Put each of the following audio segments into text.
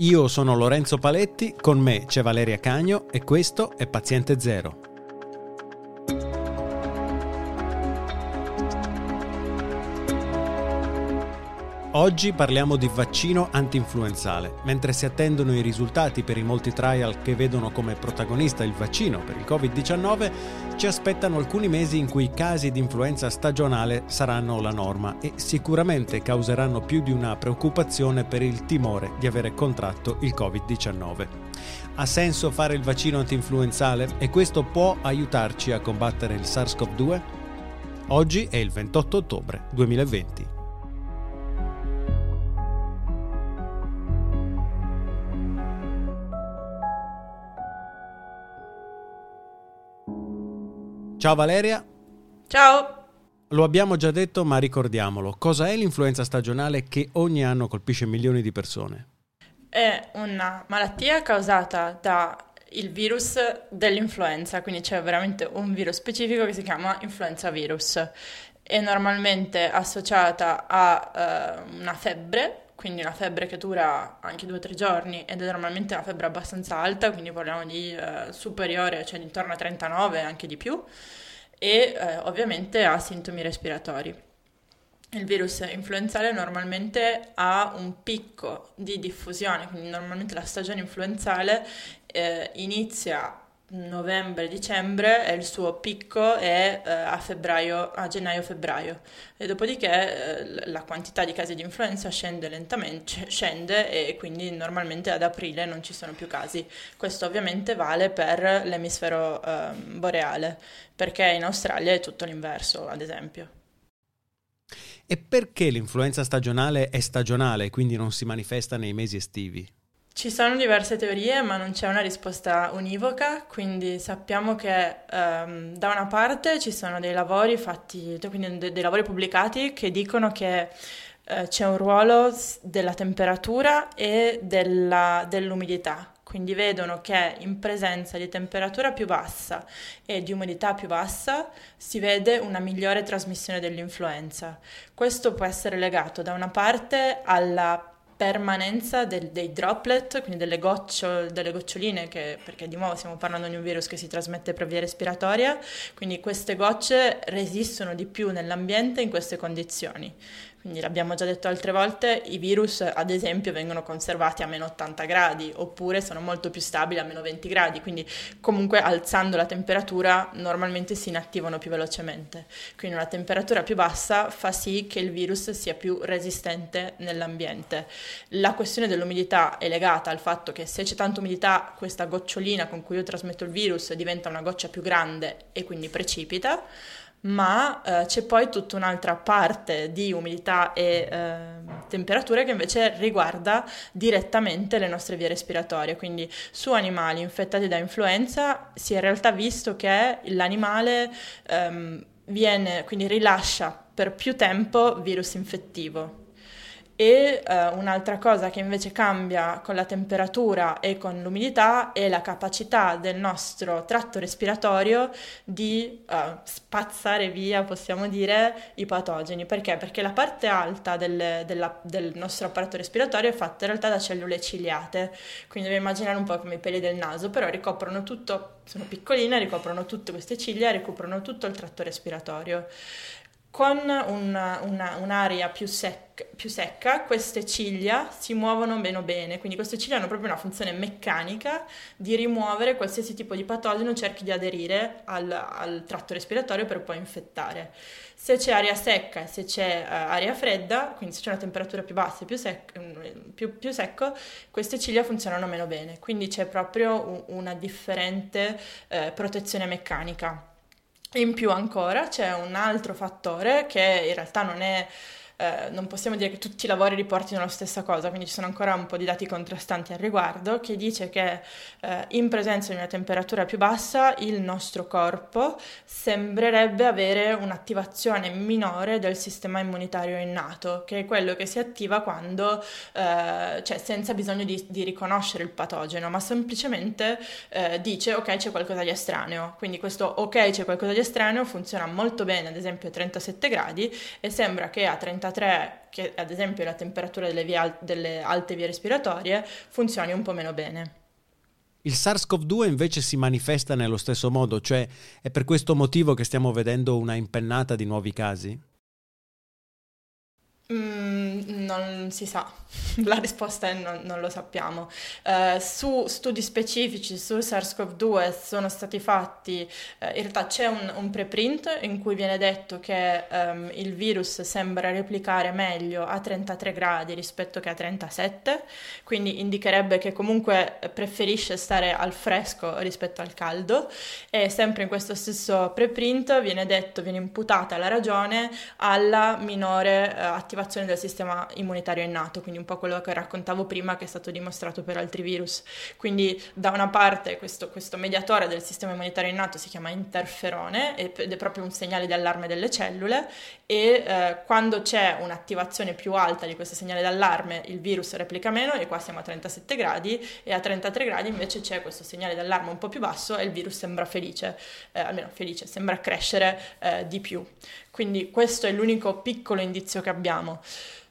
Io sono Lorenzo Paletti, con me c'è Valeria Cagno e questo è Paziente Zero. Oggi parliamo di vaccino anti-influenzale. Mentre si attendono i risultati per i molti trial che vedono come protagonista il vaccino per il Covid-19, ci aspettano alcuni mesi in cui i casi di influenza stagionale saranno la norma e sicuramente causeranno più di una preoccupazione per il timore di avere contratto il Covid-19. Ha senso fare il vaccino anti-influenzale e questo può aiutarci a combattere il SARS-CoV-2? Oggi è il 28 ottobre 2020. Ciao Valeria. Ciao. Lo abbiamo già detto, ma ricordiamolo. Cosa è l'influenza stagionale che ogni anno colpisce milioni di persone? È una malattia causata dal virus dell'influenza, quindi c'è veramente un virus specifico che si chiama influenza virus. È normalmente associata a uh, una febbre, quindi una febbre che dura anche due o tre giorni ed è normalmente una febbre abbastanza alta, quindi parliamo di eh, superiore, cioè intorno a 39 anche di più, e eh, ovviamente ha sintomi respiratori. Il virus influenzale normalmente ha un picco di diffusione, quindi normalmente la stagione influenzale eh, inizia novembre-dicembre e il suo picco è eh, a, febbraio, a gennaio-febbraio e dopodiché eh, la quantità di casi di influenza scende lentamente, scende e quindi normalmente ad aprile non ci sono più casi. Questo ovviamente vale per l'emisfero eh, boreale perché in Australia è tutto l'inverso ad esempio. E perché l'influenza stagionale è stagionale, quindi non si manifesta nei mesi estivi? Ci sono diverse teorie, ma non c'è una risposta univoca, quindi sappiamo che um, da una parte ci sono dei lavori fatti, quindi de- dei lavori pubblicati che dicono che uh, c'è un ruolo della temperatura e della, dell'umidità, quindi vedono che in presenza di temperatura più bassa e di umidità più bassa si vede una migliore trasmissione dell'influenza. Questo può essere legato da una parte alla permanenza del, dei droplet, quindi delle, goccio, delle goccioline, che, perché di nuovo stiamo parlando di un virus che si trasmette per via respiratoria, quindi queste gocce resistono di più nell'ambiente in queste condizioni. Quindi l'abbiamo già detto altre volte, i virus ad esempio vengono conservati a meno 80 gradi oppure sono molto più stabili a meno 20 gradi, quindi comunque alzando la temperatura normalmente si inattivano più velocemente. Quindi una temperatura più bassa fa sì che il virus sia più resistente nell'ambiente. La questione dell'umidità è legata al fatto che se c'è tanta umidità questa gocciolina con cui io trasmetto il virus diventa una goccia più grande e quindi precipita ma eh, c'è poi tutta un'altra parte di umidità e eh, temperature che invece riguarda direttamente le nostre vie respiratorie, quindi su animali infettati da influenza si è in realtà visto che l'animale ehm, viene, quindi rilascia per più tempo virus infettivo. E eh, un'altra cosa che invece cambia con la temperatura e con l'umidità è la capacità del nostro tratto respiratorio di uh, spazzare via, possiamo dire, i patogeni. Perché? Perché la parte alta del, della, del, nostro apparato respiratorio è fatta in realtà da cellule ciliate, quindi devi immaginare un po' come i peli del naso, però ricoprono tutto, sono piccoline, ricoprono tutte queste ciglia, ricoprono tutto il tratto respiratorio. Con una, una, un'aria più, sec, più, secca queste ciglia si muovono meno bene, quindi queste ciglia hanno proprio una funzione meccanica di rimuovere qualsiasi tipo di patogeno cerchi di aderire al, al tratto respiratorio per poi infettare. Se c'è aria secca e se c'è uh, aria fredda, quindi se c'è una temperatura più bassa e più, sec- mm, più, più, secco, queste ciglia funzionano meno bene, quindi c'è proprio un, una differente uh, protezione meccanica. In più ancora c'è un altro fattore che in realtà non è eh, non possiamo dire che tutti i lavori riportino la stessa cosa, quindi ci sono ancora un po' di dati contrastanti al riguardo, che dice che eh, in presenza di una temperatura più bassa il nostro corpo sembrerebbe avere un'attivazione minore del sistema immunitario innato, che è quello che si attiva quando, eh, cioè senza bisogno di, di, riconoscere il patogeno, ma semplicemente eh, dice ok c'è qualcosa di estraneo, quindi questo ok c'è qualcosa di estraneo funziona molto bene ad esempio a 37 gradi e sembra che a 37 33, che ad esempio è la temperatura delle, vie, delle alte vie respiratorie, funzioni un po' meno bene. Il SARS-CoV-2 invece si manifesta nello stesso modo, cioè è per questo motivo che stiamo vedendo una impennata di nuovi casi? Mm, non si sa, la risposta è non, non lo sappiamo. Uh, su studi specifici su SARS-CoV-2 sono stati fatti, uh, in realtà c'è un, un, preprint in cui viene detto che um, il virus sembra replicare meglio a 33 gradi rispetto che a 37, quindi indicherebbe che comunque preferisce stare al fresco rispetto al caldo e sempre in questo stesso preprint viene detto, viene imputata la ragione alla minore uh, attività attivazione del sistema immunitario innato, quindi un po' quello che raccontavo prima che è stato dimostrato per altri virus. Quindi da una parte questo, questo mediatore del sistema immunitario innato si chiama interferone ed è proprio un segnale di allarme delle cellule e eh, quando c'è un'attivazione più alta di questo segnale d'allarme il virus replica meno e qua siamo a 37 gradi e a 33 gradi invece c'è questo segnale d'allarme un po' più basso e il virus sembra felice, eh, almeno felice, sembra crescere eh, di più. Quindi questo è l'unico piccolo indizio che abbiamo.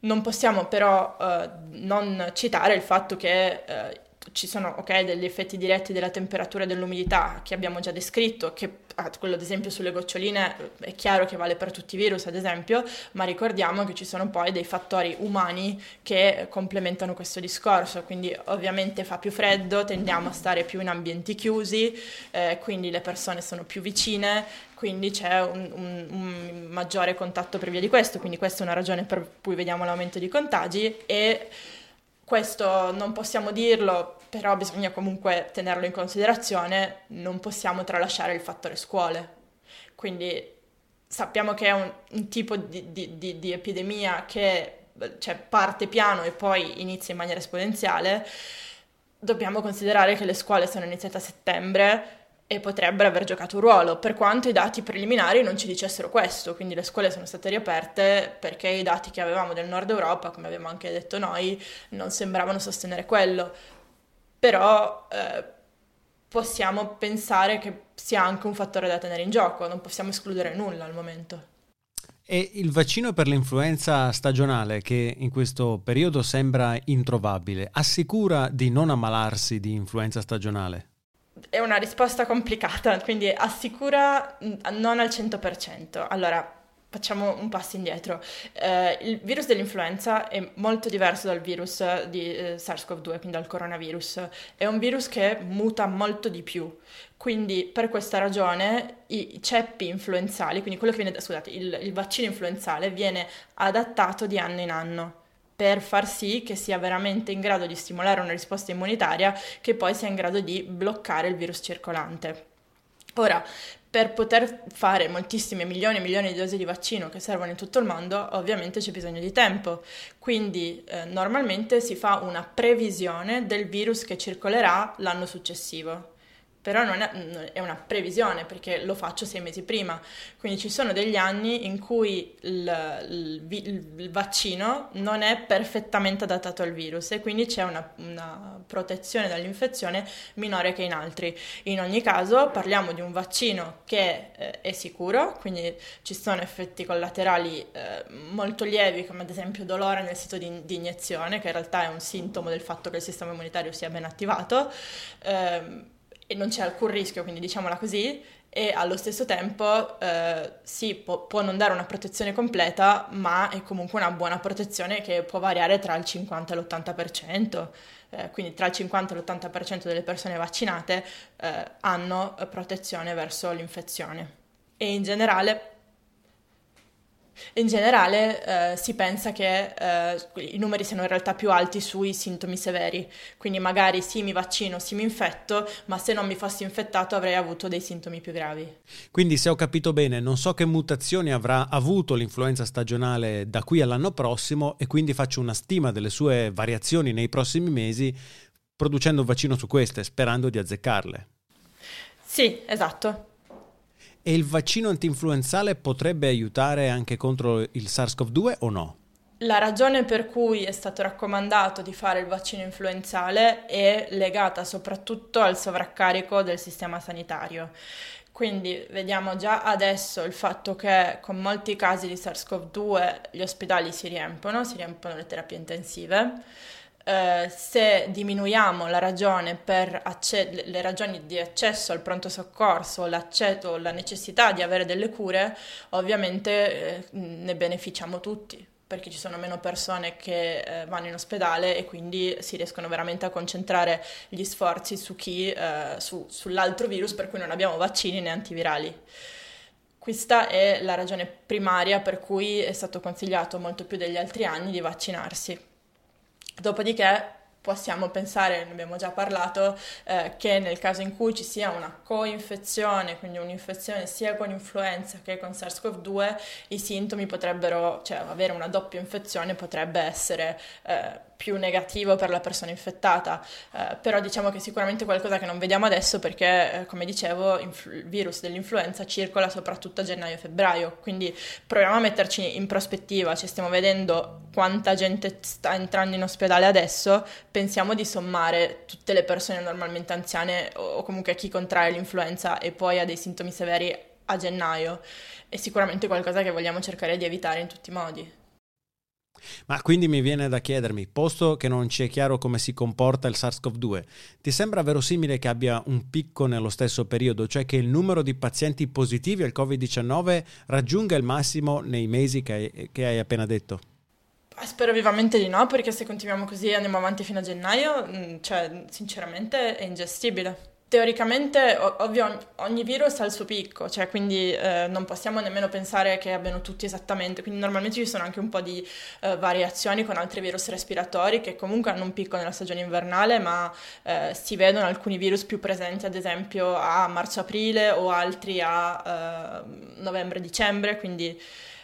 Non possiamo però eh, non citare il fatto che eh, ci sono okay, degli effetti diretti della temperatura e dell'umidità che abbiamo già descritto, che ah, quello ad esempio sulle goccioline è chiaro che vale per tutti i virus ad esempio, ma ricordiamo che ci sono poi dei fattori umani che complementano questo discorso, quindi ovviamente fa più freddo, tendiamo a stare più in ambienti chiusi, eh, quindi le persone sono più vicine, quindi c'è un, un, un maggiore contatto per via di questo, quindi questa è una ragione per cui vediamo l'aumento di contagi e questo non possiamo dirlo però bisogna comunque tenerlo in considerazione, non possiamo tralasciare il fattore scuole. Quindi sappiamo che è un, un tipo di, di, di, di, epidemia che cioè, parte piano e poi inizia in maniera esponenziale. Dobbiamo considerare che le scuole sono iniziate a settembre e potrebbero aver giocato un ruolo, per quanto i dati preliminari non ci dicessero questo, quindi le scuole sono state riaperte perché i dati che avevamo del nord Europa, come abbiamo anche detto noi, non sembravano sostenere quello però eh, possiamo pensare che sia anche un fattore da tenere in gioco, non possiamo escludere nulla al momento. E il vaccino per l'influenza stagionale, che in questo periodo sembra introvabile, assicura di non ammalarsi di influenza stagionale? È una risposta complicata, quindi assicura non al 100%. Allora, Facciamo un passo indietro. Eh, il virus dell'influenza è molto diverso dal virus di eh, SARS-CoV-2, quindi dal coronavirus. È un virus che muta molto di più. Quindi per questa ragione i ceppi influenzali, quindi quello che viene, scusate, il, il vaccino influenzale viene adattato di anno in anno per far sì che sia veramente in grado di stimolare una risposta immunitaria che poi sia in grado di bloccare il virus circolante. Ora, per poter fare moltissime milioni e milioni di dosi di vaccino che servono in tutto il mondo, ovviamente c'è bisogno di tempo. Quindi eh, normalmente si fa una previsione del virus che circolerà l'anno successivo però non è, è, una previsione perché lo faccio sei mesi prima, quindi ci sono degli anni in cui il, il, il vaccino non è perfettamente adattato al virus e quindi c'è una, una, protezione dall'infezione minore che in altri. In ogni caso parliamo di un vaccino che eh, è sicuro, quindi ci sono effetti collaterali eh, molto lievi come ad esempio dolore nel sito di, di, iniezione, che in realtà è un sintomo del fatto che il sistema immunitario sia ben attivato. Eh, e non c'è alcun rischio, quindi diciamola così, e allo stesso tempo eh, sì, può, può, non dare una protezione completa, ma è comunque una buona protezione che può variare tra il 50 e l'80%, eh, quindi tra il 50 e l'80% delle persone vaccinate eh, hanno protezione verso l'infezione. E in generale in generale eh, si pensa che eh, i numeri siano in realtà più alti sui sintomi severi, quindi magari sì mi vaccino, sì mi infetto, ma se non mi fossi infettato avrei avuto dei sintomi più gravi. Quindi se ho capito bene, non so che mutazioni avrà avuto l'influenza stagionale da qui all'anno prossimo e quindi faccio una stima delle sue variazioni nei prossimi mesi producendo un vaccino su queste, sperando di azzeccarle. Sì, esatto. E il vaccino antinfluenzale potrebbe aiutare anche contro il SARS-CoV-2 o no? La ragione per cui è stato raccomandato di fare il vaccino influenzale è legata soprattutto al sovraccarico del sistema sanitario. Quindi vediamo già adesso il fatto che con molti casi di SARS-CoV-2 gli ospedali si riempiono, si riempiono le terapie intensive. Eh, se diminuiamo la ragione per acce- le ragioni di accesso al pronto soccorso la necessità di avere delle cure, ovviamente eh, ne beneficiamo tutti perché ci sono meno persone che eh, vanno in ospedale e quindi si riescono veramente a concentrare gli sforzi su chi, eh, su, sull'altro virus per cui non abbiamo vaccini né antivirali. Questa è la ragione primaria per cui è stato consigliato molto più degli altri anni di vaccinarsi. Dopodiché possiamo pensare, ne abbiamo già parlato, eh, che nel caso in cui ci sia una co-infezione, quindi un'infezione sia con influenza che con SARS-CoV-2, i sintomi potrebbero, cioè avere una doppia infezione potrebbe essere eh, più negativo per la persona infettata, eh, però diciamo che sicuramente qualcosa che non vediamo adesso perché, eh, come dicevo, inf- il virus dell'influenza circola soprattutto a gennaio e febbraio, quindi proviamo a metterci in prospettiva, ci stiamo vedendo quanta gente sta entrando in ospedale adesso, pensiamo di sommare tutte le persone normalmente anziane o comunque chi contrae l'influenza e poi ha dei sintomi severi a gennaio, è sicuramente qualcosa che vogliamo cercare di evitare in tutti i modi. Ma quindi mi viene da chiedermi, posto che non ci è chiaro come si comporta il SARS-CoV-2, ti sembra verosimile che abbia un picco nello stesso periodo, cioè che il numero di pazienti positivi al Covid-19 raggiunga il massimo nei mesi che hai, che hai appena detto? Spero vivamente di no, perché se continuiamo così e andiamo avanti fino a gennaio, mm, cioè, sinceramente è ingestibile. Teoricamente, ovvio, ogni virus ha il suo picco, cioè quindi eh, non possiamo nemmeno pensare che abbiano tutti esattamente, quindi normalmente ci sono anche un po' di eh, variazioni con altri virus respiratori che comunque hanno un picco nella stagione invernale, ma eh, si vedono alcuni virus più presenti ad esempio a marzo-aprile o altri a eh, novembre-dicembre, quindi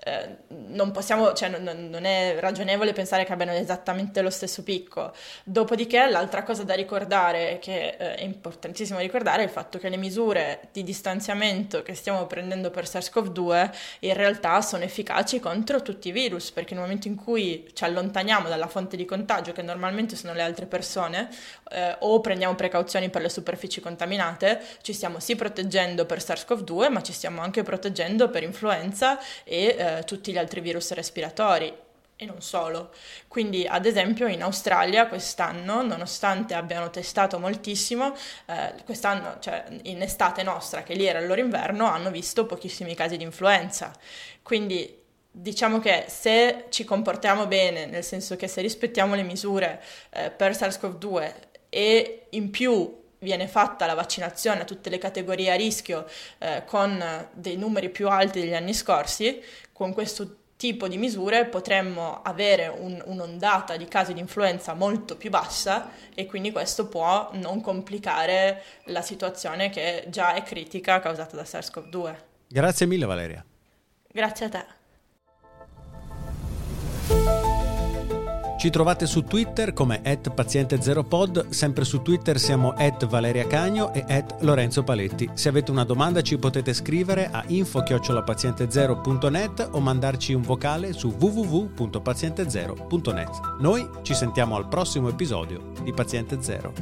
eh, non possiamo, cioè non, non, è ragionevole pensare che abbiano esattamente lo stesso picco. Dopodiché l'altra cosa da ricordare, che eh, è importantissimo ricordare, è il fatto che le misure di distanziamento che stiamo prendendo per SARS-CoV-2 in realtà sono efficaci contro tutti i virus, perché nel momento in cui ci allontaniamo dalla fonte di contagio, che normalmente sono le altre persone, eh, o prendiamo precauzioni per le superfici contaminate, ci stiamo sì proteggendo per SARS-CoV-2, ma ci stiamo anche proteggendo per influenza e tutti gli altri virus respiratori e non solo. Quindi, ad esempio, in Australia quest'anno, nonostante abbiano testato moltissimo, eh, quest'anno, cioè in estate nostra, che lì era il loro inverno, hanno visto pochissimi casi di influenza. Quindi diciamo che se ci comportiamo bene, nel senso che se rispettiamo le misure eh, per SARS-CoV-2 e in più viene fatta la vaccinazione a tutte le categorie a rischio eh, con dei numeri più alti degli anni scorsi, con questo tipo di misure potremmo avere un, un'ondata di casi di influenza molto più bassa e quindi questo può non complicare la situazione che già è critica causata da SARS-CoV-2. Grazie mille Valeria. Grazie a te. Ci trovate su Twitter come at paziente0pod, sempre su Twitter siamo at Valeria Cagno e at Lorenzo Paletti. Se avete una domanda ci potete scrivere a info-paziente0.net o mandarci un vocale su www.paziente0.net. Noi ci sentiamo al prossimo episodio di Paziente Zero.